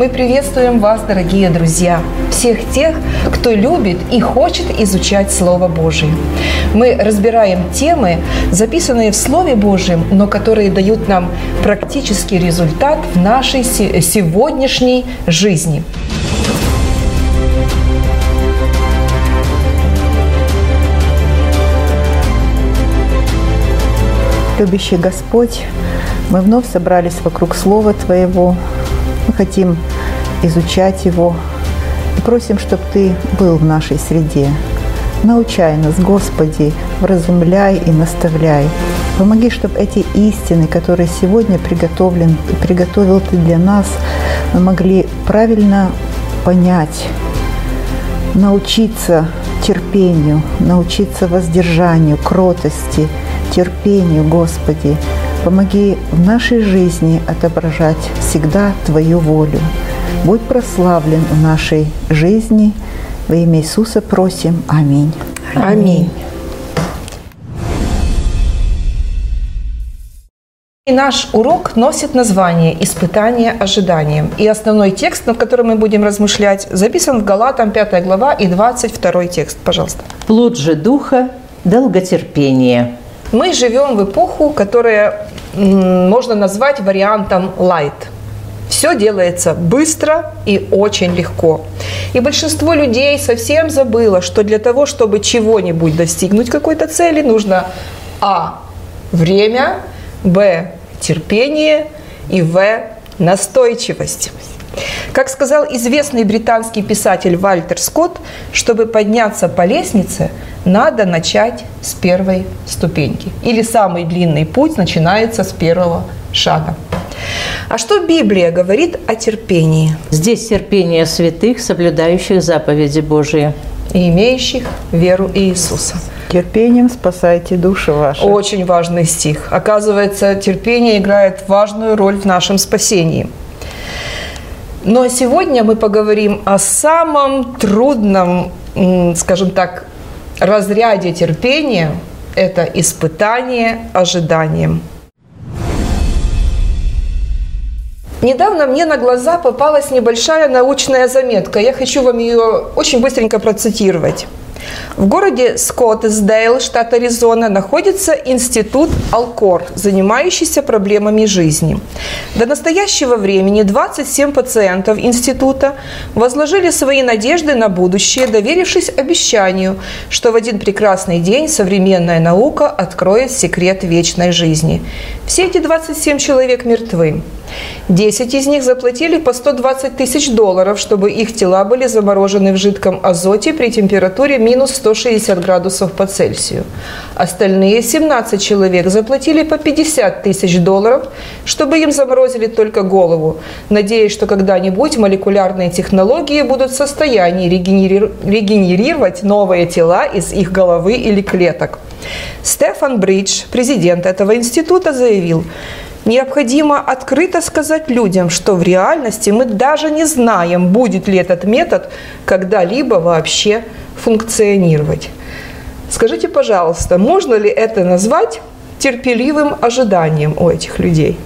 Мы приветствуем вас, дорогие друзья, всех тех, кто любит и хочет изучать Слово Божие. Мы разбираем темы, записанные в Слове Божьем, но которые дают нам практический результат в нашей сегодняшней жизни. Любящий Господь, мы вновь собрались вокруг Слова Твоего. Мы хотим изучать его и просим, чтобы Ты был в нашей среде. Научай нас, Господи, вразумляй и наставляй. Помоги, чтобы эти истины, которые сегодня приготовлен, приготовил Ты для нас, мы могли правильно понять, научиться терпению, научиться воздержанию, кротости – терпению, Господи. Помоги в нашей жизни отображать всегда Твою волю. Будь прославлен в нашей жизни. Во имя Иисуса просим. Аминь. Аминь. И наш урок носит название «Испытание ожиданием». И основной текст, над которым мы будем размышлять, записан в Галатам 5 глава и 22 текст. Пожалуйста. «Плод же Духа – долготерпение, мы живем в эпоху, которая можно назвать вариантом light. Все делается быстро и очень легко. И большинство людей совсем забыло, что для того, чтобы чего-нибудь достигнуть какой-то цели, нужно а. время, б. терпение и в. настойчивость. Как сказал известный британский писатель Вальтер Скотт, чтобы подняться по лестнице, надо начать с первой ступеньки. Или самый длинный путь начинается с первого шага. А что Библия говорит о терпении? Здесь терпение святых, соблюдающих заповеди Божии. И имеющих веру Иисуса. Терпением спасайте души ваши. Очень важный стих. Оказывается, терпение играет важную роль в нашем спасении – но сегодня мы поговорим о самом трудном, скажем так, разряде терпения. Это испытание ожиданием. Недавно мне на глаза попалась небольшая научная заметка. Я хочу вам ее очень быстренько процитировать. В городе Скоттсдейл, штат Аризона, находится институт Алкор, занимающийся проблемами жизни. До настоящего времени 27 пациентов института возложили свои надежды на будущее, доверившись обещанию, что в один прекрасный день современная наука откроет секрет вечной жизни. Все эти 27 человек мертвы. 10 из них заплатили по 120 тысяч долларов, чтобы их тела были заморожены в жидком азоте при температуре минус 160 градусов по Цельсию. Остальные 17 человек заплатили по 50 тысяч долларов, чтобы им заморозили только голову, надеясь, что когда-нибудь молекулярные технологии будут в состоянии регенерировать новые тела из их головы или клеток. Стефан Бридж, президент этого института, заявил, Необходимо открыто сказать людям, что в реальности мы даже не знаем, будет ли этот метод когда-либо вообще функционировать. Скажите, пожалуйста, можно ли это назвать терпеливым ожиданием у этих людей?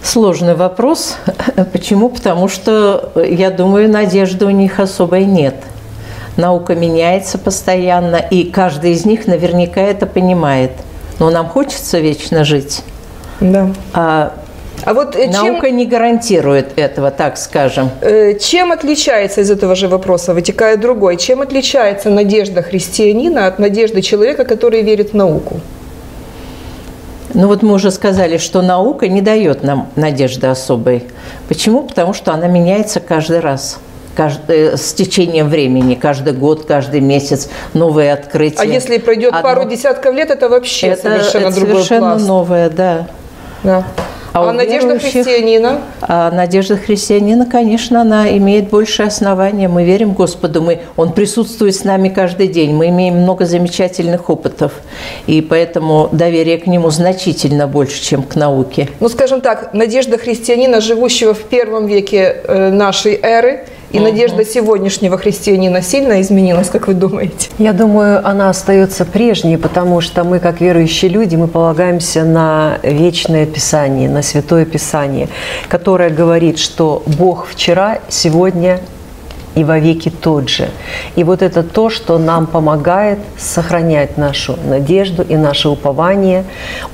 Сложный вопрос. Почему? Потому что, я думаю, надежды у них особой нет. Наука меняется постоянно, и каждый из них наверняка это понимает. Но нам хочется вечно жить. Да. А, а вот э, наука чем, не гарантирует этого, так скажем. Э, чем отличается из этого же вопроса, вытекает другой, чем отличается надежда христианина от надежды человека, который верит в науку? Ну вот мы уже сказали, что наука не дает нам надежды особой. Почему? Потому что она меняется каждый раз каждый, с течением времени, каждый год, каждый месяц новые открытия. А если пройдет Одно... пару десятков лет, это вообще это, совершенно это другой совершенно пласт. новое, да. Да. А, а надежда христианина? А надежда христианина, конечно, она имеет большее основание. Мы верим Господу, мы, Он присутствует с нами каждый день. Мы имеем много замечательных опытов. И поэтому доверие к Нему значительно больше, чем к науке. Ну, скажем так, надежда христианина, живущего в первом веке э, нашей эры, И угу. надежда сегодняшнего христианина сильно изменилась, как вы думаете? Я думаю, она остается прежней, потому что мы, как верующие люди, мы полагаемся на вечное Писание, на Святое Писание, которое говорит, что Бог вчера, сегодня и во веки тот же. И вот это то, что нам помогает сохранять нашу надежду и наше упование,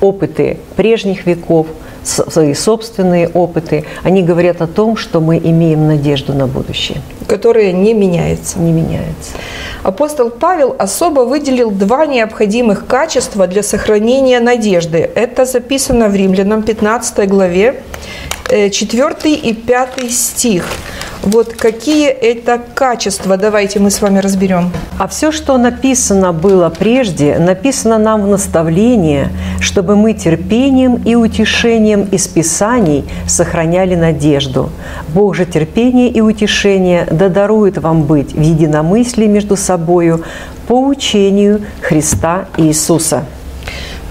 опыты прежних веков, свои собственные опыты, они говорят о том, что мы имеем надежду на будущее. Которая не меняется. Не меняется. Апостол Павел особо выделил два необходимых качества для сохранения надежды. Это записано в Римлянам 15 главе, 4 э, и 5 стих. Вот какие это качества, давайте мы с вами разберем. А все, что написано было прежде, написано нам в наставлении, чтобы мы терпением и утешением из Писаний сохраняли надежду. Бог же терпение и утешение да дарует вам быть в единомыслии между собою по учению Христа Иисуса.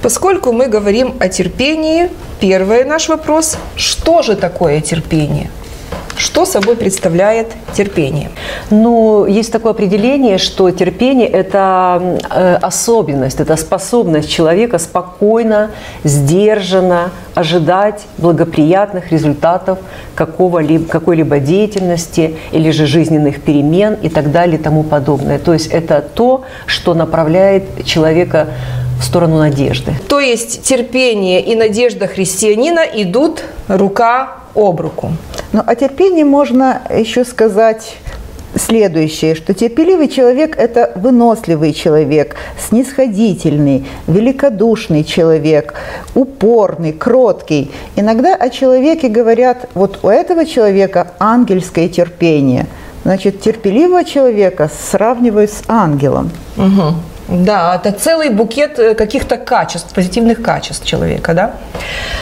Поскольку мы говорим о терпении, первый наш вопрос – что же такое терпение? Что собой представляет терпение? Ну, есть такое определение, что терпение – это э, особенность, это способность человека спокойно, сдержанно ожидать благоприятных результатов какого-либо, какой-либо деятельности или же жизненных перемен и так далее и тому подобное. То есть это то, что направляет человека в сторону надежды. То есть терпение и надежда христианина идут рука об руку. Ну, о терпении можно еще сказать следующее, что терпеливый человек – это выносливый человек, снисходительный, великодушный человек, упорный, кроткий. Иногда о человеке говорят, вот у этого человека ангельское терпение. Значит, терпеливого человека сравнивают с ангелом. Угу. Да, это целый букет э, каких-то качеств, позитивных качеств человека, да.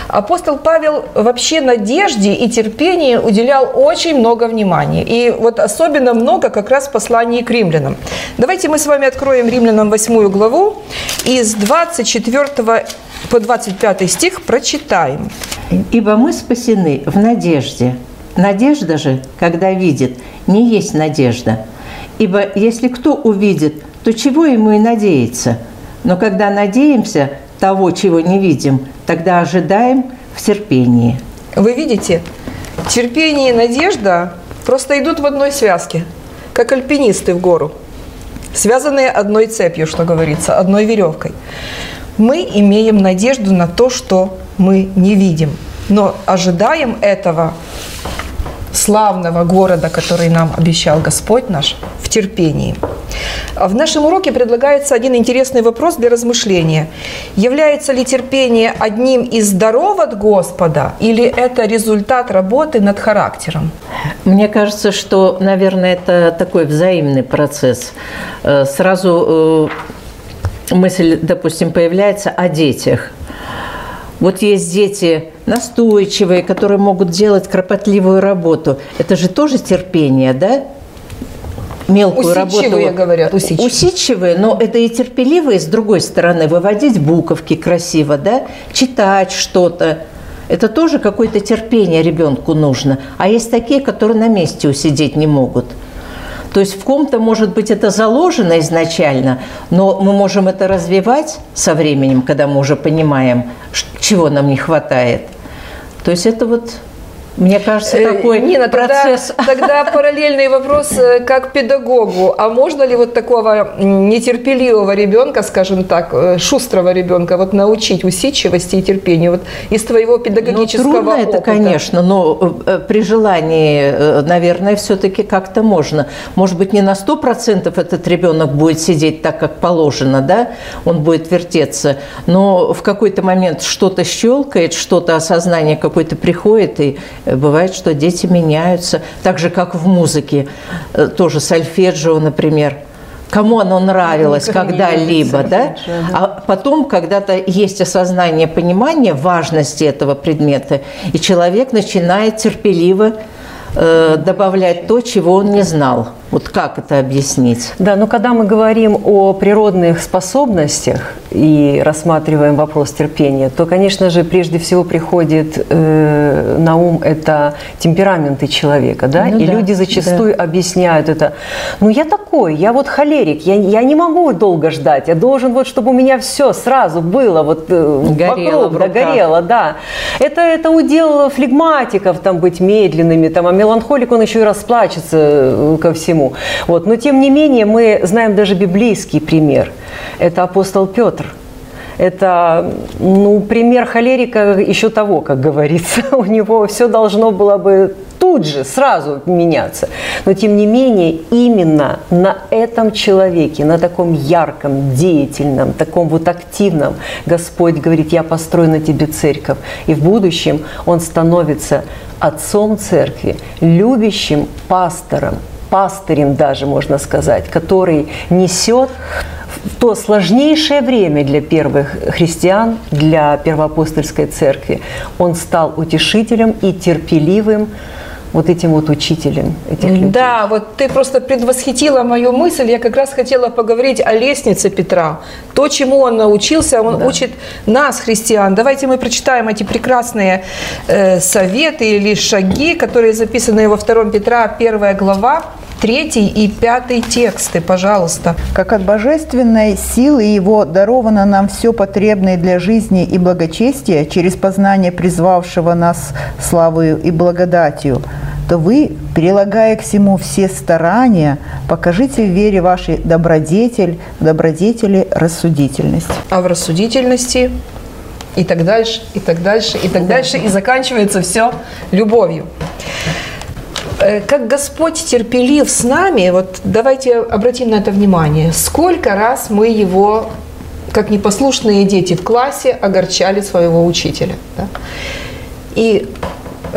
Апостол Павел вообще надежде и терпению уделял очень много внимания. И вот особенно много как раз в послании к римлянам. Давайте мы с вами откроем римлянам 8 главу и с 24 по 25 стих прочитаем. «Ибо мы спасены в надежде. Надежда же, когда видит, не есть надежда. Ибо если кто увидит – то чего ему и надеяться? Но когда надеемся того, чего не видим, тогда ожидаем в терпении. Вы видите, терпение и надежда просто идут в одной связке, как альпинисты в гору, связанные одной цепью, что говорится, одной веревкой. Мы имеем надежду на то, что мы не видим, но ожидаем этого славного города, который нам обещал Господь наш, в терпении. В нашем уроке предлагается один интересный вопрос для размышления. Является ли терпение одним из даров от Господа или это результат работы над характером? Мне кажется, что, наверное, это такой взаимный процесс. Э, сразу э, мысль, допустим, появляется о детях. Вот есть дети настойчивые, которые могут делать кропотливую работу. Это же тоже терпение, да? Мелкую усидчивые, работу. говорят, усидчивые. Усидчивые, но это и терпеливые, с другой стороны, выводить буковки красиво, да, читать что-то. Это тоже какое-то терпение ребенку нужно. А есть такие, которые на месте усидеть не могут. То есть в ком-то, может быть, это заложено изначально, но мы можем это развивать со временем, когда мы уже понимаем, чего нам не хватает. То есть это вот мне кажется, э, такой Нина, процесс. Тогда, тогда параллельный вопрос э, как педагогу. А можно ли вот такого нетерпеливого ребенка, скажем так, э, шустрого ребенка, вот научить усидчивости и терпению вот из твоего педагогического ну, трудно опыта? это, конечно, но при желании, наверное, все-таки как-то можно. Может быть, не на сто процентов этот ребенок будет сидеть так, как положено, да, он будет вертеться, но в какой-то момент что-то щелкает, что-то осознание какое-то приходит, и Бывает, что дети меняются, так же, как в музыке, э, тоже сольфеджио, например. Кому оно нравилось когда-либо, да? А потом когда-то есть осознание, понимание важности этого предмета, и человек начинает терпеливо э, добавлять то, чего он не знал – Вот как это объяснить? Да, но когда мы говорим о природных способностях и рассматриваем вопрос терпения, то, конечно же, прежде всего приходит э, на ум это темпераменты человека, да, Ну и да, люди зачастую объясняют это. Ну я такой, я вот холерик, я, я не могу долго ждать, я должен вот, чтобы у меня все сразу было вот э, Горело вокруг, да, руках. горело, да. Это, это удел флегматиков там быть медленными, там, а меланхолик он еще и расплачется э, ко всему. Вот. Но тем не менее мы знаем даже библейский пример. Это апостол Петр. Это ну, пример холерика еще того, как говорится. У него все должно было бы тут же, сразу меняться. Но тем не менее, именно на этом человеке, на таком ярком, деятельном, таком вот активном, Господь говорит, я построю на тебе церковь. И в будущем он становится отцом церкви, любящим пастором, пастырем даже, можно сказать, который несет в то сложнейшее время для первых христиан, для первоапостольской церкви, он стал утешителем и терпеливым вот этим вот учителем этих людей. Да, вот ты просто предвосхитила мою мысль. Я как раз хотела поговорить о лестнице Петра. То, чему он научился, он учит нас, христиан. Давайте мы прочитаем эти прекрасные э, советы или шаги, которые записаны во втором Петра, первая глава, третий и пятый тексты, пожалуйста. Как от божественной силы Его даровано нам все потребное для жизни и благочестия через познание призвавшего нас славою и благодатью, то вы, прилагая к всему все старания, покажите в вере вашей добродетель, добродетели рассудительность. А в рассудительности и так дальше, и так дальше, и так дальше, и заканчивается все любовью. Э, Как Господь терпелив с нами, вот давайте обратим на это внимание. Сколько раз мы его, как непослушные дети в классе, огорчали своего учителя. да? И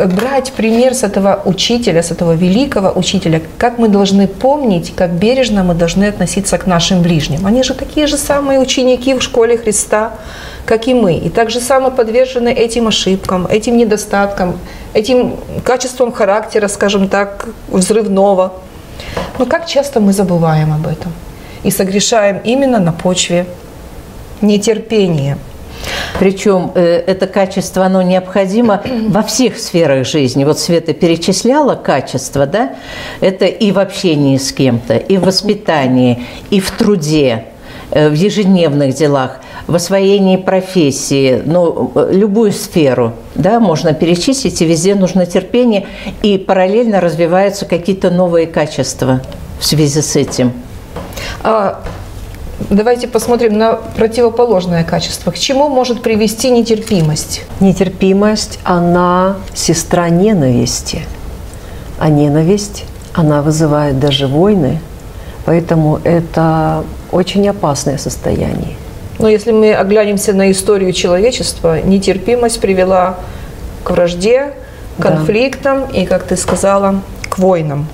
брать пример с этого учителя, с этого великого учителя, как мы должны помнить, как бережно мы должны относиться к нашим ближним. Они же такие же самые ученики в школе Христа, как и мы. И так же само подвержены этим ошибкам, этим недостаткам, этим качествам характера, скажем так, взрывного. Но как часто мы забываем об этом и согрешаем именно на почве нетерпения. Причем э, это качество, оно необходимо во всех сферах жизни. Вот Света перечисляла качество, да? Это и в общении с кем-то, и в воспитании, и в труде, в ежедневных делах, в освоении профессии, ну, э, любую сферу, да, можно перечислить, и везде нужно терпение, и параллельно развиваются какие-то новые качества в связи с этим. А, давайте посмотрим на противоположное качество. К чему может привести нетерпимость? Нетерпимость, она сестра ненависти. А ненависть, она вызывает даже войны. Поэтому это очень опасное состояние. Но если мы оглянемся на историю человечества, нетерпимость привела к вражде, Да. конфликтам и, как ты сказала, к войнам.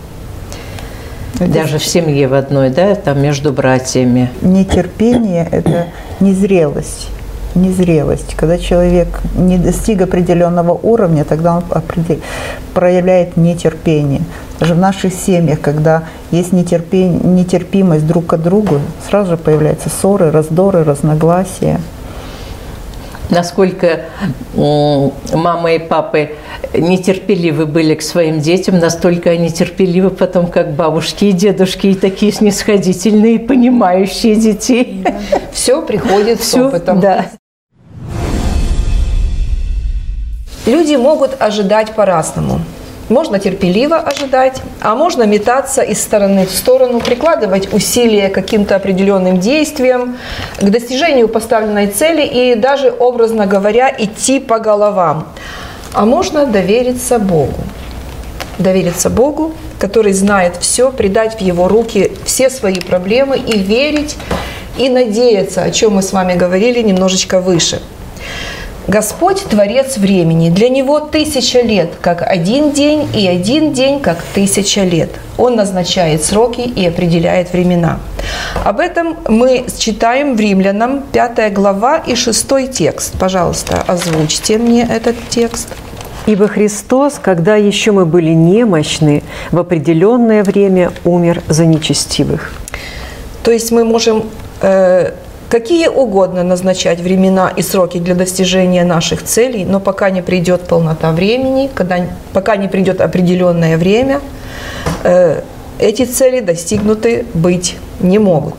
Даже в семье в одной, да, там между братьями. Нетерпение – это незрелость. Незрелость. Когда человек не достиг определенного уровня, тогда он проявляет нетерпение. Даже в наших семьях, когда есть нетерпение, нетерпимость друг к другу, сразу же появляются ссоры, раздоры, разногласия. Насколько мама и папы нетерпеливы были к своим детям, настолько они терпеливы потом, как бабушки и дедушки, и такие снисходительные, понимающие детей. Все приходит с Всё, опытом. да. Люди могут ожидать по-разному. Можно терпеливо ожидать, а можно метаться из стороны в сторону, прикладывать усилия к каким-то определенным действиям, к достижению поставленной цели и даже, образно говоря, идти по головам. А можно довериться Богу. Довериться Богу, который знает все, предать в Его руки все свои проблемы и верить и надеяться, о чем мы с вами говорили немножечко выше. Господь – творец времени. Для Него тысяча лет, как один день, и один день, как тысяча лет. Он назначает сроки и определяет времена. Об этом мы читаем в Римлянам 5 глава и 6 текст. Пожалуйста, озвучьте мне этот текст. Ибо Христос, когда еще мы были немощны, в определенное время умер за нечестивых. То есть мы можем э, какие угодно назначать времена и сроки для достижения наших целей, но пока не придет полнота времени, когда, пока не придет определенное время, э, эти цели достигнуты быть не могут.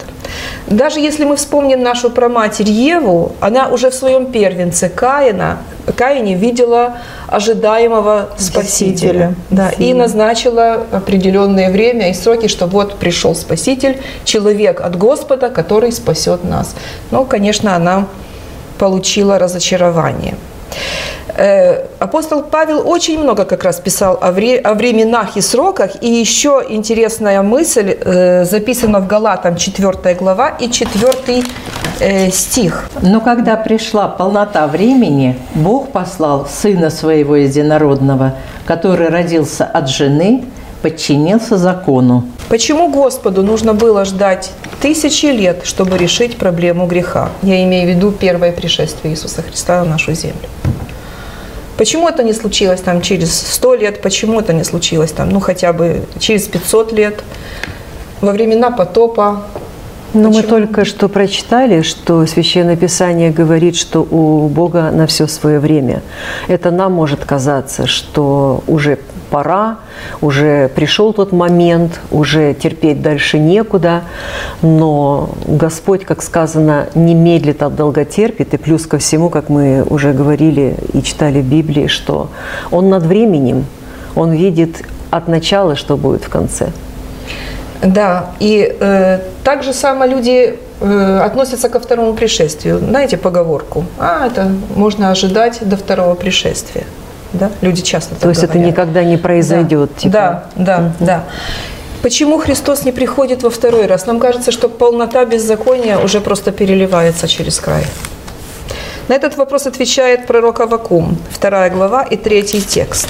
Даже если мы вспомним нашу праматерь Еву, она уже в своем первенце Каина, Каине видела ожидаемого Спасителя. Да, и назначила определенное время и сроки, что вот пришел Спаситель, человек от Господа, который спасет нас. Но, конечно, она получила разочарование. Э, апостол Павел очень много как раз писал о, вре, о временах и сроках. И еще интересная мысль э, записана в Галатам 4 глава и 4 э, стих. Но когда пришла полнота времени, Бог послал Сына Своего Единородного, который родился от жены, подчинился закону. Почему Господу нужно было ждать тысячи лет, чтобы решить проблему греха? Я имею в виду первое пришествие Иисуса Христа на нашу землю. Почему это не случилось там через 100 лет, почему это не случилось там, ну хотя бы через 500 лет, во времена потопа, но мы только что прочитали, что Священное Писание говорит, что у Бога на все свое время. Это нам может казаться, что уже пора, уже пришел тот момент, уже терпеть дальше некуда, но Господь, как сказано, не медлит, а долготерпит, и плюс ко всему, как мы уже говорили и читали в Библии, что Он над временем, Он видит от начала, что будет в конце. Да, и э, так же само люди э, относятся ко второму пришествию. Знаете поговорку? А, это можно ожидать до второго пришествия. Да? Люди часто То есть говорят. это никогда не произойдет? Да, типа. да, да, угу. да. Почему Христос не приходит во второй раз? Нам кажется, что полнота беззакония уже просто переливается через край. На этот вопрос отвечает пророк Авакум, вторая глава и третий текст.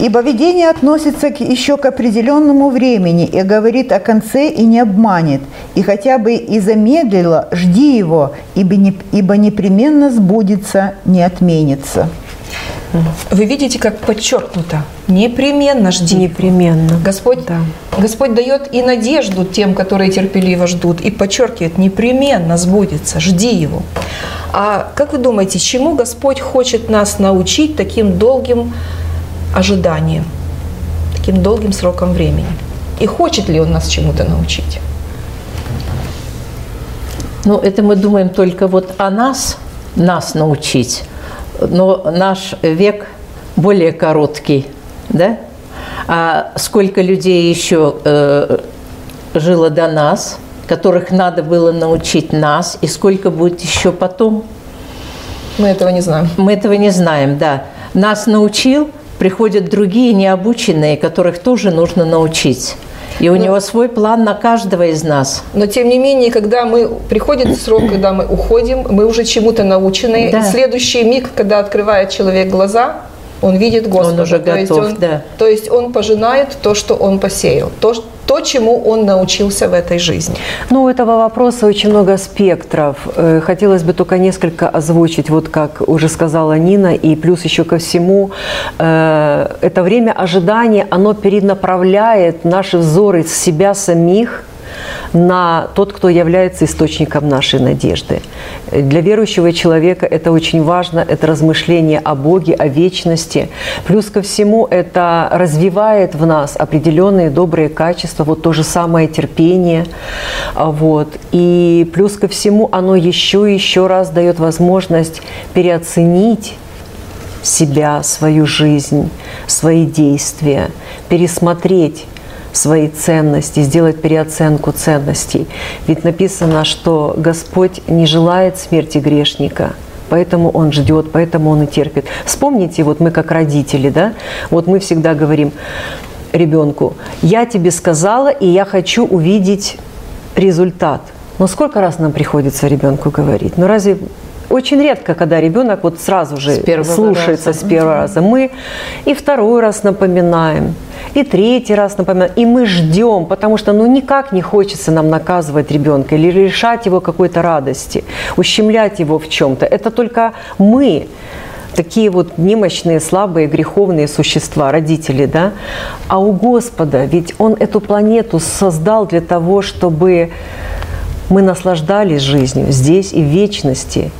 «Ибо видение относится еще к определенному времени и говорит о конце и не обманет, и хотя бы и замедлило, жди его, ибо, не, ибо непременно сбудется, не отменится». Вы видите, как подчеркнуто. Непременно жди. Непременно. Господь, да. Господь дает и надежду тем, которые терпеливо ждут, и подчеркивает, непременно сбудется, жди его. А как вы думаете, чему Господь хочет нас научить таким долгим ожиданием, таким долгим сроком времени? И хочет ли Он нас чему-то научить? Ну, это мы думаем только вот о нас, нас научить но наш век более короткий, да? А сколько людей еще э, жило до нас, которых надо было научить нас, и сколько будет еще потом? Мы этого не знаем. Мы этого не знаем, да. Нас научил, приходят другие необученные, которых тоже нужно научить. И у но, него свой план на каждого из нас. Но тем не менее, когда мы приходит срок, когда мы уходим, мы уже чему-то научены. Да. И следующий миг, когда открывает человек глаза, он видит Господа. Он уже то готов, есть он, да. То есть он пожинает то, что он посеял, то, то, чему он научился в этой жизни. Ну, у этого вопроса очень много спектров. Э, хотелось бы только несколько озвучить, вот как уже сказала Нина, и плюс еще ко всему, э, это время ожидания, оно перенаправляет наши взоры с себя самих – на тот, кто является источником нашей надежды. Для верующего человека это очень важно, это размышление о Боге, о вечности. Плюс ко всему это развивает в нас определенные добрые качества, вот то же самое терпение. Вот. И плюс ко всему оно еще и еще раз дает возможность переоценить себя, свою жизнь, свои действия, пересмотреть свои ценности, сделать переоценку ценностей. Ведь написано, что Господь не желает смерти грешника, поэтому Он ждет, поэтому Он и терпит. Вспомните, вот мы как родители, да, вот мы всегда говорим ребенку, я тебе сказала, и я хочу увидеть результат. Но сколько раз нам приходится ребенку говорить? Ну разве очень редко, когда ребенок вот сразу же с слушается раза. с первого раза. Мы и второй раз напоминаем, и третий раз напоминаем, и мы ждем, потому что ну никак не хочется нам наказывать ребенка или лишать его какой-то радости, ущемлять его в чем-то. Это только мы такие вот немощные, слабые, греховные существа, родители, да? А у Господа, ведь Он эту планету создал для того, чтобы мы наслаждались жизнью здесь и в вечности.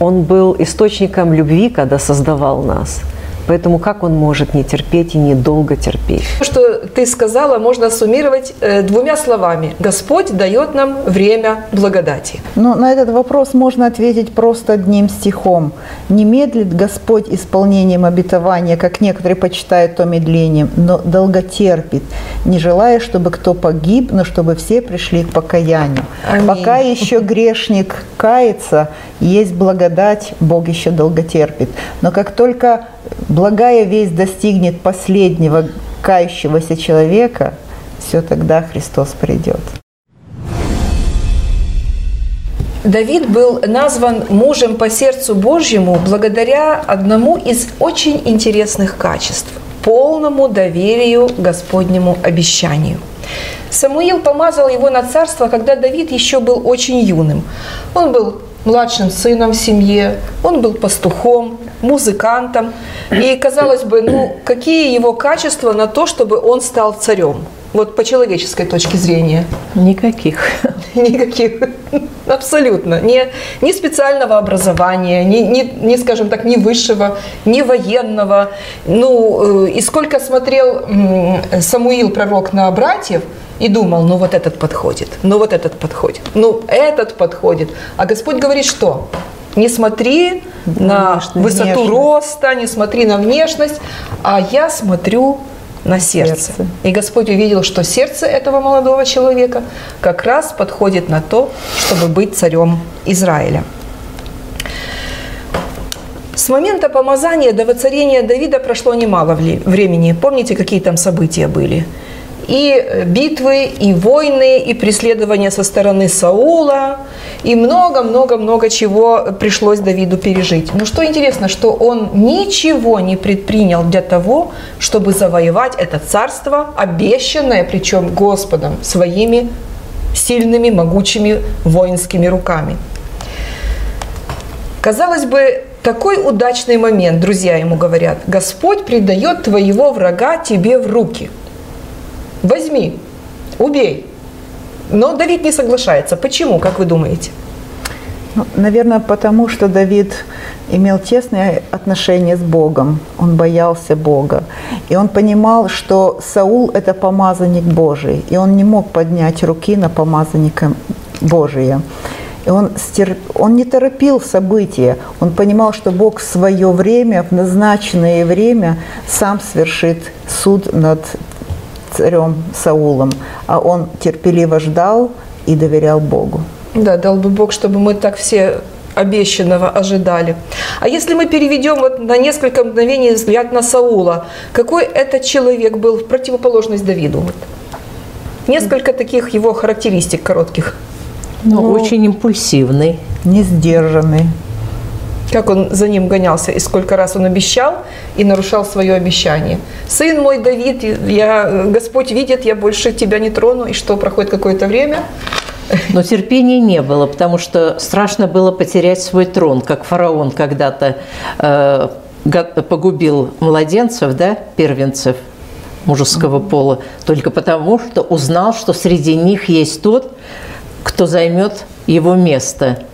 Он был источником любви, когда создавал нас – Поэтому как он может не терпеть и не долго терпеть? То, что ты сказала, можно суммировать э, двумя словами. Господь дает нам время благодати. Ну, на этот вопрос можно ответить просто одним стихом. «Не медлит Господь исполнением обетования, как некоторые почитают то медлением, но долго терпит, не желая, чтобы кто погиб, но чтобы все пришли к покаянию». Аминь. Пока еще грешник кается, есть благодать, Бог еще долго терпит. Но как только благая весть достигнет последнего кающегося человека, все тогда Христос придет. Давид был назван мужем по сердцу Божьему благодаря одному из очень интересных качеств – полному доверию Господнему обещанию. Самуил помазал его на царство, когда Давид еще был очень юным. Он был младшим сыном в семье, он был пастухом, музыкантом. И, казалось бы, ну, какие его качества на то, чтобы он стал царем? Вот по человеческой точке зрения. Никаких. Никаких. Абсолютно. Ни, ни специального образования, ни, ни, ни, скажем так, ни высшего, ни военного. Ну, э, и сколько смотрел Самуил, пророк, на братьев, и думал, ну вот этот подходит, ну вот этот подходит, ну этот подходит. А Господь говорит, что? Не смотри на внешность, высоту внешность. роста, не смотри на внешность, а я смотрю на сердце. сердце. И Господь увидел, что сердце этого молодого человека как раз подходит на то, чтобы быть царем Израиля. С момента помазания до воцарения Давида прошло немало времени. Помните, какие там события были? И битвы, и войны, и преследования со стороны Саула, и много-много-много чего пришлось Давиду пережить. Но что интересно, что он ничего не предпринял для того, чтобы завоевать это царство, обещанное, причем Господом, своими сильными, могучими воинскими руками. Казалось бы, такой удачный момент, друзья ему говорят, Господь предает твоего врага тебе в руки – возьми, убей. Но Давид не соглашается. Почему, как вы думаете? Ну, наверное, потому что Давид имел тесные отношения с Богом. Он боялся Бога. И он понимал, что Саул – это помазанник Божий. И он не мог поднять руки на помазанника Божия. И он, стер... он не торопил события. Он понимал, что Бог в свое время, в назначенное время, сам свершит суд над царем Саулом, а он терпеливо ждал и доверял Богу. Да, дал бы Бог, чтобы мы так все обещанного ожидали. А если мы переведем вот на несколько мгновений взгляд на Саула, какой этот человек был в противоположность Давиду? Вот. Несколько таких его характеристик коротких. Ну, ну очень импульсивный. Не сдержанный как он за ним гонялся и сколько раз он обещал и нарушал свое обещание. Сын мой Давид, я, Господь видит, я больше тебя не трону. И что, проходит какое-то время, но терпения не было, потому что страшно было потерять свой трон, как фараон когда-то э, погубил младенцев, да, первенцев мужеского пола, только потому, что узнал, что среди них есть тот, кто займет его место –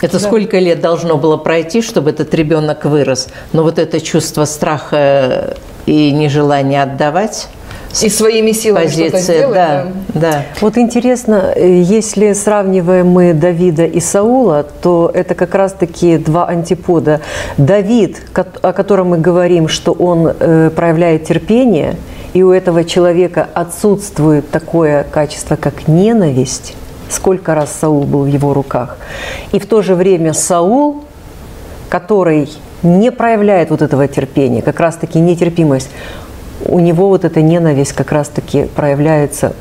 это да. сколько лет должно было пройти, чтобы этот ребенок вырос? Но вот это чувство страха и нежелания отдавать и своими силами позиция, что-то сделать. Да, да. да. Вот интересно, если сравниваем мы Давида и Саула, то это как раз-таки два антипода. Давид, о котором мы говорим, что он э, проявляет терпение, и у этого человека отсутствует такое качество, как ненависть, сколько раз Саул был в его руках. И в то же время Саул, который не проявляет вот этого терпения, как раз-таки нетерпимость, у него вот эта ненависть как раз-таки проявляется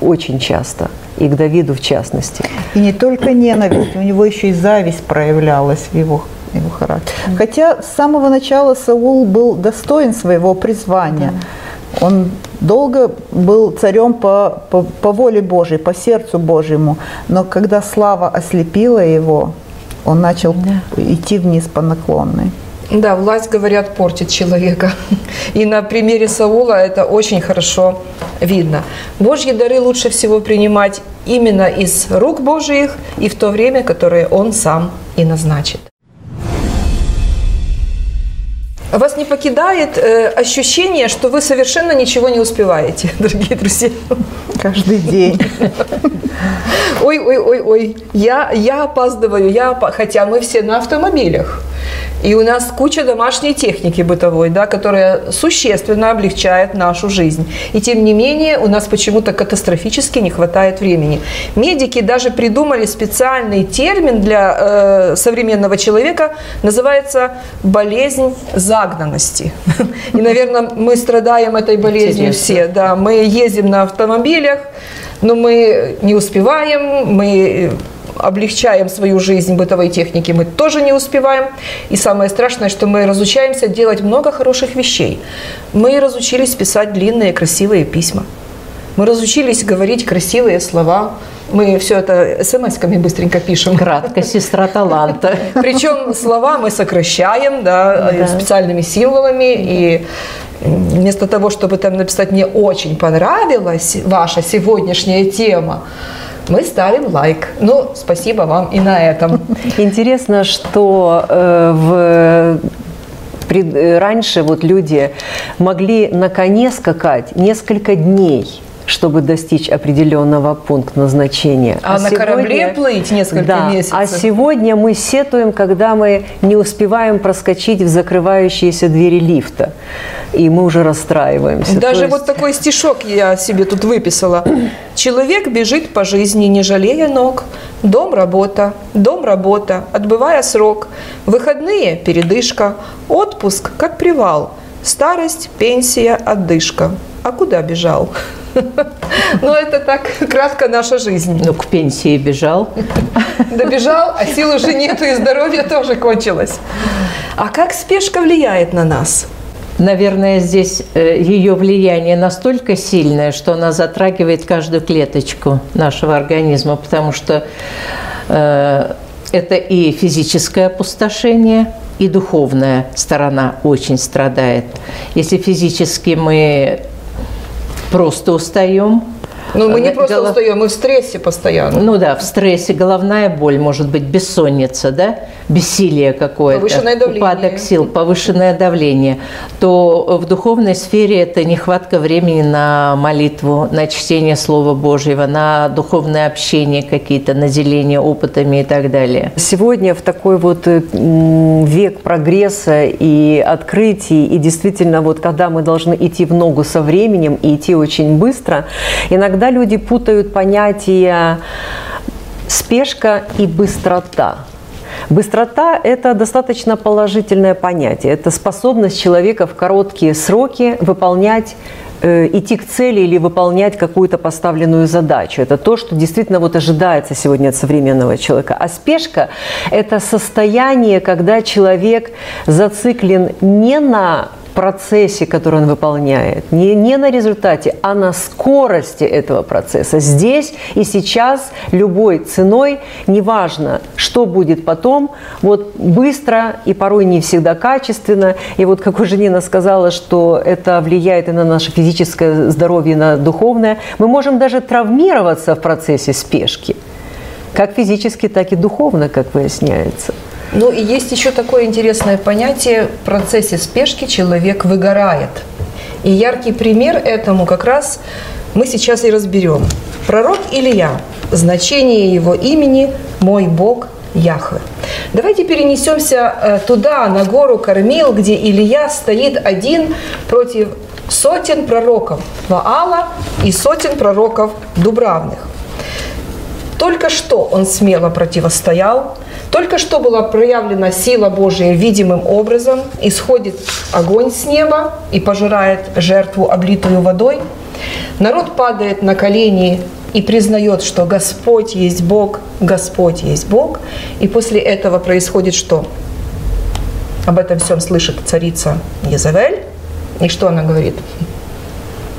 очень часто, и к Давиду в частности. И не только ненависть, у него еще и зависть проявлялась в его, его характере. Хотя с самого начала Саул был достоин своего призвания. Он долго был царем по, по, по воле Божьей, по сердцу Божьему. Но когда слава ослепила его, он начал да. идти вниз по наклонной. Да, власть, говорят, портит человека. И на примере Саула это очень хорошо видно. Божьи дары лучше всего принимать именно из рук Божьих и в то время, которое Он сам и назначит. Вас не покидает э, ощущение, что вы совершенно ничего не успеваете, дорогие друзья? Каждый день. Ой, ой, ой, ой, я, я опаздываю, я, хотя мы все на автомобилях. И у нас куча домашней техники бытовой, да, которая существенно облегчает нашу жизнь. И тем не менее у нас почему-то катастрофически не хватает времени. Медики даже придумали специальный термин для э, современного человека, называется болезнь загнанности. И, наверное, мы страдаем этой болезнью все. Да, мы ездим на автомобилях, но мы не успеваем, мы облегчаем свою жизнь бытовой техники, мы тоже не успеваем. И самое страшное, что мы разучаемся делать много хороших вещей. Мы разучились писать длинные красивые письма. Мы разучились говорить красивые слова. Мы все это смс-ками быстренько пишем. Кратко, сестра таланта. Причем слова мы сокращаем да, да. специальными символами. И вместо того, чтобы там написать «мне очень понравилась ваша сегодняшняя тема», мы ставим лайк. Ну, спасибо вам и на этом. Интересно, что э, в пред, раньше вот люди могли на коне скакать несколько дней чтобы достичь определенного пункта назначения. А, а на сегодня, корабле плыть несколько да, месяцев. А сегодня мы сетуем, когда мы не успеваем проскочить в закрывающиеся двери лифта. И мы уже расстраиваемся. Даже есть... вот такой стишок я себе тут выписала. Человек бежит по жизни, не жалея ног. Дом – работа, дом – работа, отбывая срок. Выходные – передышка, отпуск – как привал. Старость, пенсия, отдышка. А куда бежал? Ну, это так кратко наша жизнь. Ну, к пенсии бежал. Добежал, а сил уже нету, и здоровье тоже кончилось. А как спешка влияет на нас? Наверное, здесь э, ее влияние настолько сильное, что она затрагивает каждую клеточку нашего организма, потому что э, это и физическое опустошение, и духовная сторона очень страдает. Если физически мы просто устаем. Ну, мы не просто Голов... устаем, мы в стрессе постоянно. Ну да, в стрессе, головная боль, может быть, бессонница, да, бессилие какое-то, повышенное давление. упадок сил, повышенное давление, то в духовной сфере это нехватка времени на молитву, на чтение Слова Божьего, на духовное общение какие-то, на деление опытами и так далее. Сегодня в такой вот э, век прогресса и открытий, и действительно вот когда мы должны идти в ногу со временем и идти очень быстро, иногда люди путают понятия спешка и быстрота. Быстрота – это достаточно положительное понятие. Это способность человека в короткие сроки выполнять э, идти к цели или выполнять какую-то поставленную задачу. Это то, что действительно вот ожидается сегодня от современного человека. А спешка – это состояние, когда человек зациклен не на процессе, который он выполняет, не, не на результате, а на скорости этого процесса. Здесь и сейчас любой ценой, неважно, что будет потом, вот быстро и порой не всегда качественно. И вот как уже Нина сказала, что это влияет и на наше физическое здоровье, и на духовное, мы можем даже травмироваться в процессе спешки, как физически, так и духовно, как выясняется. Ну и есть еще такое интересное понятие в процессе спешки человек выгорает. И яркий пример этому как раз мы сейчас и разберем. Пророк Илья. Значение его имени «Мой Бог Яхве». Давайте перенесемся э, туда, на гору Кармил, где Илья стоит один против сотен пророков Ваала и сотен пророков Дубравных. Только что он смело противостоял – только что была проявлена сила Божия видимым образом, исходит огонь с неба и пожирает жертву, облитую водой. Народ падает на колени и признает, что Господь есть Бог, Господь есть Бог. И после этого происходит что? Об этом всем слышит царица Езавель. И что она говорит?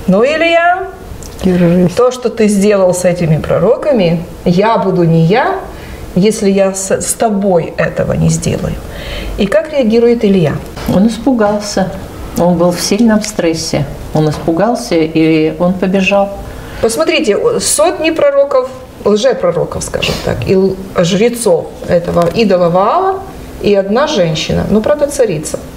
Ну, Илья, Держись. то, что ты сделал с этими пророками, я буду не я, если я с, с тобой этого не сделаю. И как реагирует Илья? Он испугался. Он был в сильном стрессе. Он испугался, и он побежал. Посмотрите, сотни пророков, лжепророков, скажем так, и жрецов этого идола Ваала, и одна женщина, ну, правда, царица –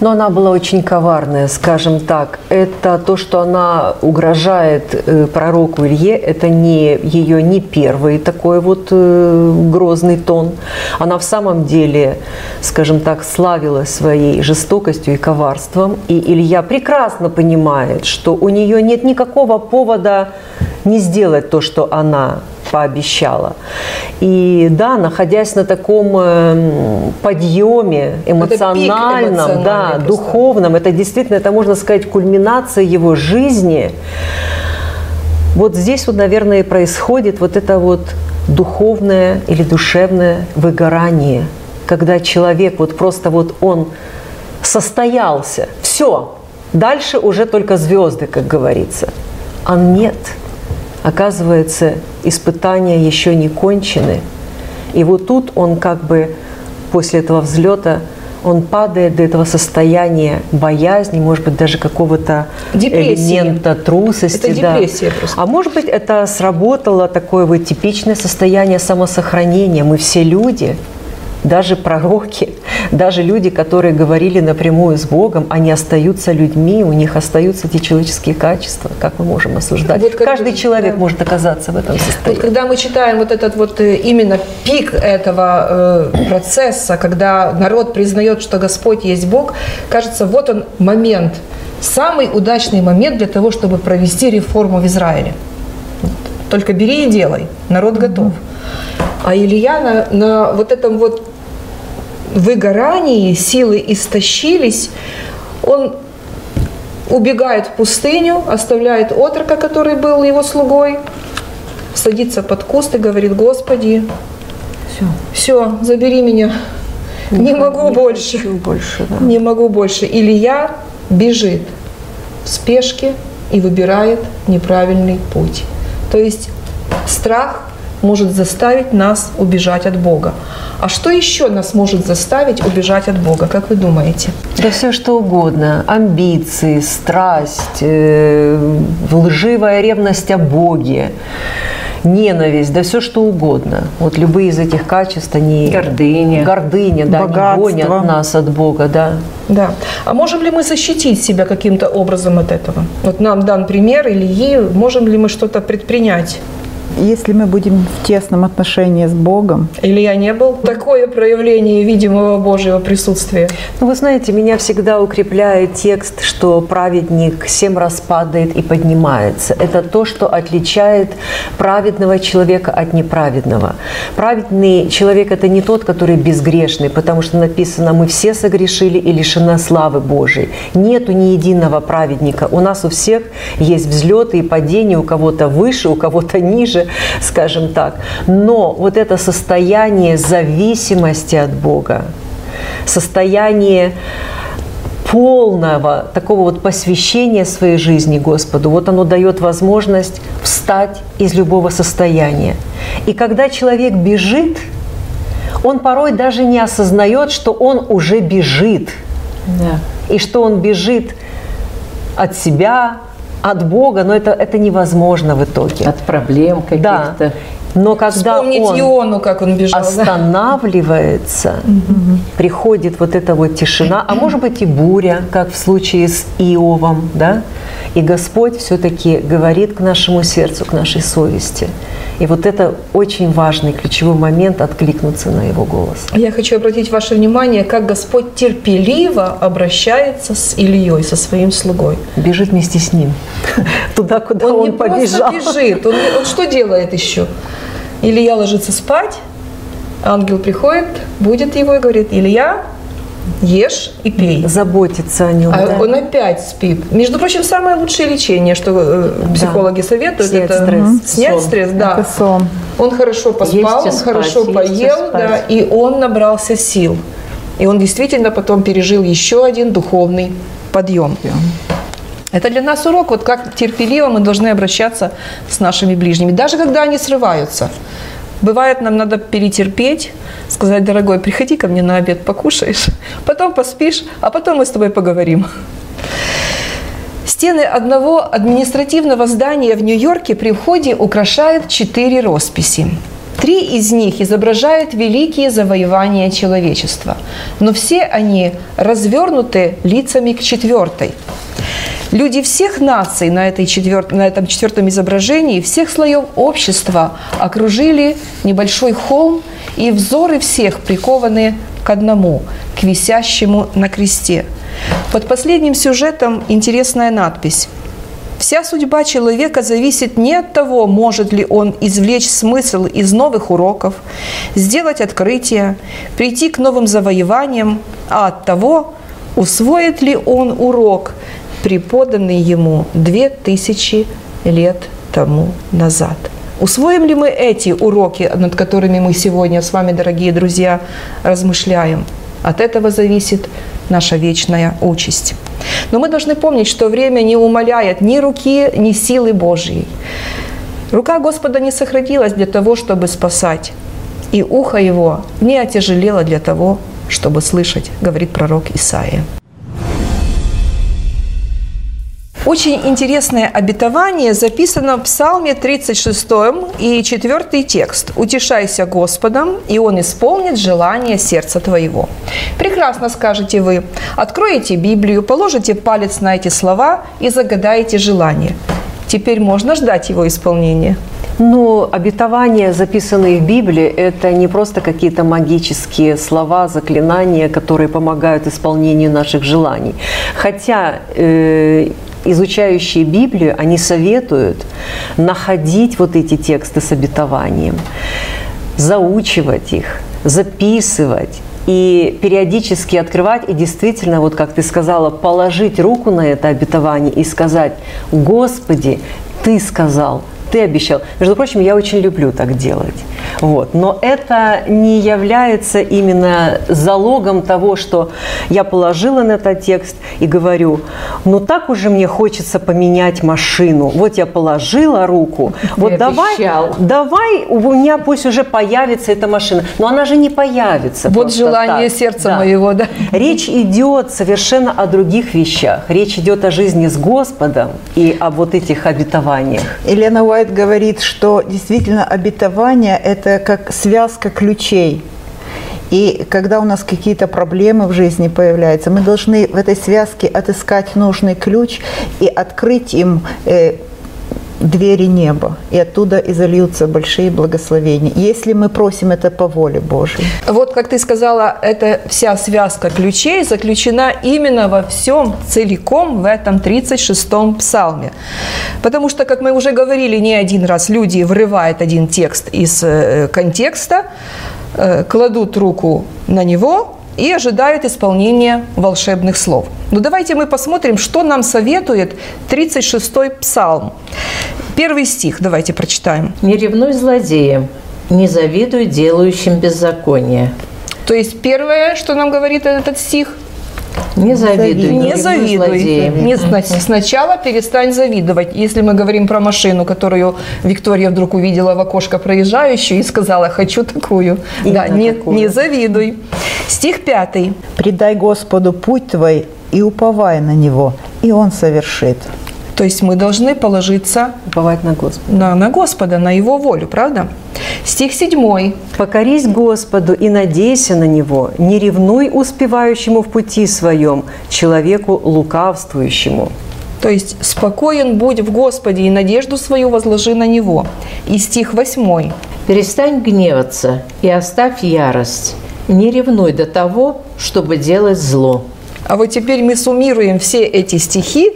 но она была очень коварная, скажем так. Это то, что она угрожает э, пророку Илье, это не ее не первый такой вот э, грозный тон. Она в самом деле, скажем так, славилась своей жестокостью и коварством. И Илья прекрасно понимает, что у нее нет никакого повода не сделать то, что она пообещала. И да, находясь на таком эм, подъеме эмоциональном, да, просто. духовном, это действительно, это можно сказать, кульминация его жизни. Вот здесь вот, наверное, и происходит вот это вот духовное или душевное выгорание, когда человек вот просто вот он состоялся, все, дальше уже только звезды, как говорится. А нет – Оказывается, испытания еще не кончены. И вот тут он как бы после этого взлета он падает до этого состояния боязни, может быть, даже какого-то элемента трусости. Это депрессия да. просто. А может быть, это сработало такое вот типичное состояние самосохранения. Мы все люди, даже пророки, даже люди, которые говорили напрямую с Богом, они остаются людьми, у них остаются эти человеческие качества. Как мы можем осуждать? Вот Каждый человек да. может оказаться в этом состоянии. Вот когда мы читаем вот этот вот э, именно пик этого э, процесса, когда народ признает, что Господь есть Бог, кажется, вот он момент, самый удачный момент для того, чтобы провести реформу в Израиле. Только бери и делай, народ готов. А Илья на, на вот этом вот выгорании, силы истощились, он убегает в пустыню, оставляет отрока, который был его слугой, садится под куст и говорит, Господи, все, все забери меня, не, не могу не больше, больше да. не могу больше. Илья бежит в спешке и выбирает неправильный путь. То есть страх может заставить нас убежать от Бога. А что еще нас может заставить убежать от Бога, как вы думаете? Да все что угодно. Амбиции, страсть, э, лживая ревность о Боге, ненависть, да все что угодно. Вот любые из этих качеств, они... Гордыня. Гордыня, да, Богатство. они гонят нас от Бога, да. Да. А можем ли мы защитить себя каким-то образом от этого? Вот нам дан пример Ильи, можем ли мы что-то предпринять? Если мы будем в тесном отношении с Богом. Илья не был такое проявление видимого Божьего присутствия? Ну, вы знаете, меня всегда укрепляет текст, что праведник семь раз падает и поднимается. Это то, что отличает праведного человека от неправедного. Праведный человек – это не тот, который безгрешный, потому что написано, мы все согрешили и лишены славы Божией. Нету ни единого праведника. У нас у всех есть взлеты и падения, у кого-то выше, у кого-то ниже ниже, скажем так. Но вот это состояние зависимости от Бога, состояние полного такого вот посвящения своей жизни Господу, вот оно дает возможность встать из любого состояния. И когда человек бежит, он порой даже не осознает, что он уже бежит. Да. И что он бежит от себя, от Бога, но это, это невозможно в итоге. От проблем каких-то. Да. Но когда Вспомнить он Иону, как он бежал, останавливается, да? приходит вот эта вот тишина, а может быть и буря, как в случае с Иовом, да? И Господь все-таки говорит к нашему сердцу, к нашей совести – и вот это очень важный ключевой момент откликнуться на его голос. Я хочу обратить ваше внимание, как Господь терпеливо обращается с Ильей, со своим слугой. Бежит вместе с ним туда, куда он, он не побежал. просто бежит, он, он что делает еще? Илья ложится спать, ангел приходит, будет его и говорит, Илья, ешь и пей. Заботиться о нем. А да. он опять спит. Между прочим, самое лучшее лечение, что э, психологи да. советуют, снять это стресс. снять сон. стресс. Да. Это сон. Он хорошо поспал, он спать, хорошо поел, да, и он набрался сил. И он действительно потом пережил еще один духовный подъем. Это для нас урок, вот как терпеливо мы должны обращаться с нашими ближними, даже когда они срываются. Бывает, нам надо перетерпеть, сказать, дорогой, приходи ко мне на обед, покушаешь, потом поспишь, а потом мы с тобой поговорим. Стены одного административного здания в Нью-Йорке при входе украшают четыре росписи. Три из них изображают великие завоевания человечества, но все они развернуты лицами к четвертой. Люди всех наций на, этой четвер... на этом четвертом изображении, всех слоев общества окружили небольшой холм, и взоры всех прикованы к одному, к висящему на кресте – под последним сюжетом интересная надпись. Вся судьба человека зависит не от того, может ли он извлечь смысл из новых уроков, сделать открытие, прийти к новым завоеваниям, а от того, усвоит ли он урок, преподанный ему две тысячи лет тому назад. Усвоим ли мы эти уроки, над которыми мы сегодня с вами, дорогие друзья, размышляем? От этого зависит наша вечная участь. Но мы должны помнить, что время не умаляет ни руки, ни силы Божьей. Рука Господа не сохранилась для того, чтобы спасать, и ухо его не отяжелело для того, чтобы слышать, говорит пророк Исаия. Очень интересное обетование записано в Псалме 36 и 4 текст. «Утешайся Господом, и Он исполнит желание сердца твоего». Прекрасно скажете вы. Откроете Библию, положите палец на эти слова и загадаете желание. Теперь можно ждать его исполнения. Но обетования, записанные в Библии, это не просто какие-то магические слова, заклинания, которые помогают исполнению наших желаний. Хотя э, изучающие Библию, они советуют находить вот эти тексты с обетованием, заучивать их, записывать и периодически открывать и действительно, вот как ты сказала, положить руку на это обетование и сказать, Господи, Ты сказал, ты обещал. Между прочим, я очень люблю так делать. Вот. Но это не является именно залогом того, что я положила на этот текст и говорю, ну так уже мне хочется поменять машину. Вот я положила руку, вот давай, давай у меня пусть уже появится эта машина. Но она же не появится. Вот желание так. сердца да. моего, да. Речь идет совершенно о других вещах. Речь идет о жизни с Господом и об вот этих обетованиях. Елена Уайт говорит, что действительно обетование – это как связка ключей. И когда у нас какие-то проблемы в жизни появляются, мы должны в этой связке отыскать нужный ключ и открыть им э, двери неба, и оттуда изольются большие благословения, если мы просим это по воле Божьей. Вот, как ты сказала, эта вся связка ключей заключена именно во всем целиком в этом 36-м псалме. Потому что, как мы уже говорили не один раз, люди вырывают один текст из э, контекста, э, кладут руку на него, и ожидают исполнения волшебных слов. Но ну, давайте мы посмотрим, что нам советует 36-й псалм. Первый стих давайте прочитаем. «Не ревнуй злодеям, не завидуй делающим беззаконие». То есть первое, что нам говорит этот стих – не завидуй. Не завидуй. Не, сначала перестань завидовать. Если мы говорим про машину, которую Виктория вдруг увидела в окошко проезжающую и сказала, хочу такую. Именно да, не, такую. не завидуй. Стих пятый. «Предай Господу путь твой и уповай на Него, и Он совершит». То есть мы должны положиться Уповать на Господа. На, на Господа, на Его волю, правда? Стих 7. «Покорись Господу и надейся на Него, не ревнуй успевающему в пути своем, человеку лукавствующему». То есть «спокоен будь в Господе и надежду свою возложи на Него». И стих 8. «Перестань гневаться и оставь ярость, не ревнуй до того, чтобы делать зло». А вот теперь мы суммируем все эти стихи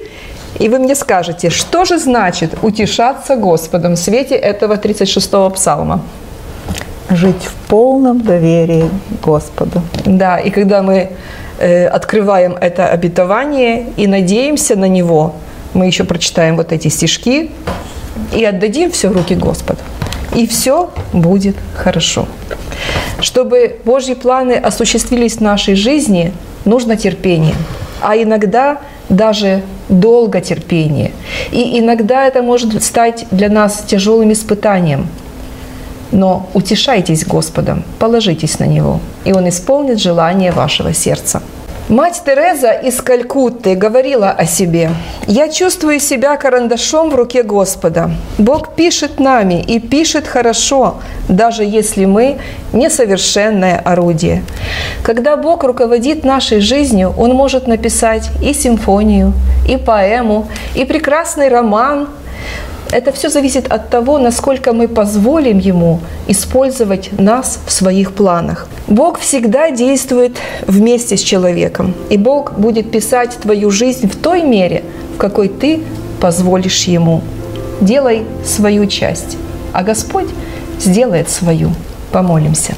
и вы мне скажете, что же значит утешаться Господом в свете этого 36-го псалма? Жить в полном доверии Господу. Да, и когда мы э, открываем это обетование и надеемся на него, мы еще прочитаем вот эти стишки и отдадим все в руки Господа. И все будет хорошо. Чтобы Божьи планы осуществились в нашей жизни, нужно терпение. А иногда даже долго терпение. И иногда это может стать для нас тяжелым испытанием. Но утешайтесь Господом, положитесь на Него, и Он исполнит желание вашего сердца. Мать Тереза из Калькутты говорила о себе. «Я чувствую себя карандашом в руке Господа. Бог пишет нами и пишет хорошо, даже если мы несовершенное орудие. Когда Бог руководит нашей жизнью, Он может написать и симфонию, и поэму, и прекрасный роман, это все зависит от того, насколько мы позволим Ему использовать нас в своих планах. Бог всегда действует вместе с человеком, и Бог будет писать твою жизнь в той мере, в какой ты позволишь Ему. Делай свою часть, а Господь сделает свою. Помолимся.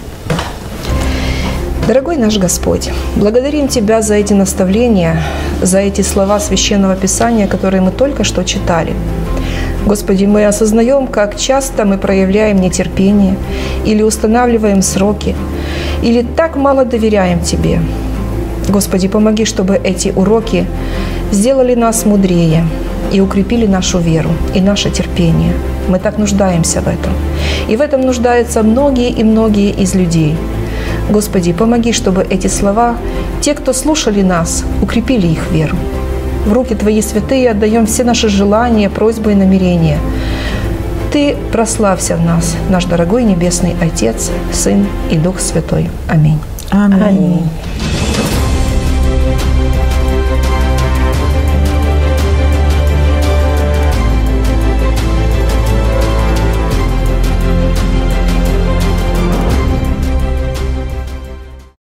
Дорогой наш Господь, благодарим Тебя за эти наставления, за эти слова Священного Писания, которые мы только что читали. Господи, мы осознаем, как часто мы проявляем нетерпение или устанавливаем сроки, или так мало доверяем Тебе. Господи, помоги, чтобы эти уроки сделали нас мудрее и укрепили нашу веру и наше терпение. Мы так нуждаемся в этом. И в этом нуждаются многие и многие из людей. Господи, помоги, чтобы эти слова, те, кто слушали нас, укрепили их веру. В руки Твои святые отдаем все наши желания, просьбы и намерения. Ты прославься в нас, наш дорогой Небесный Отец, Сын и Дух Святой. Аминь. Аминь. Аминь.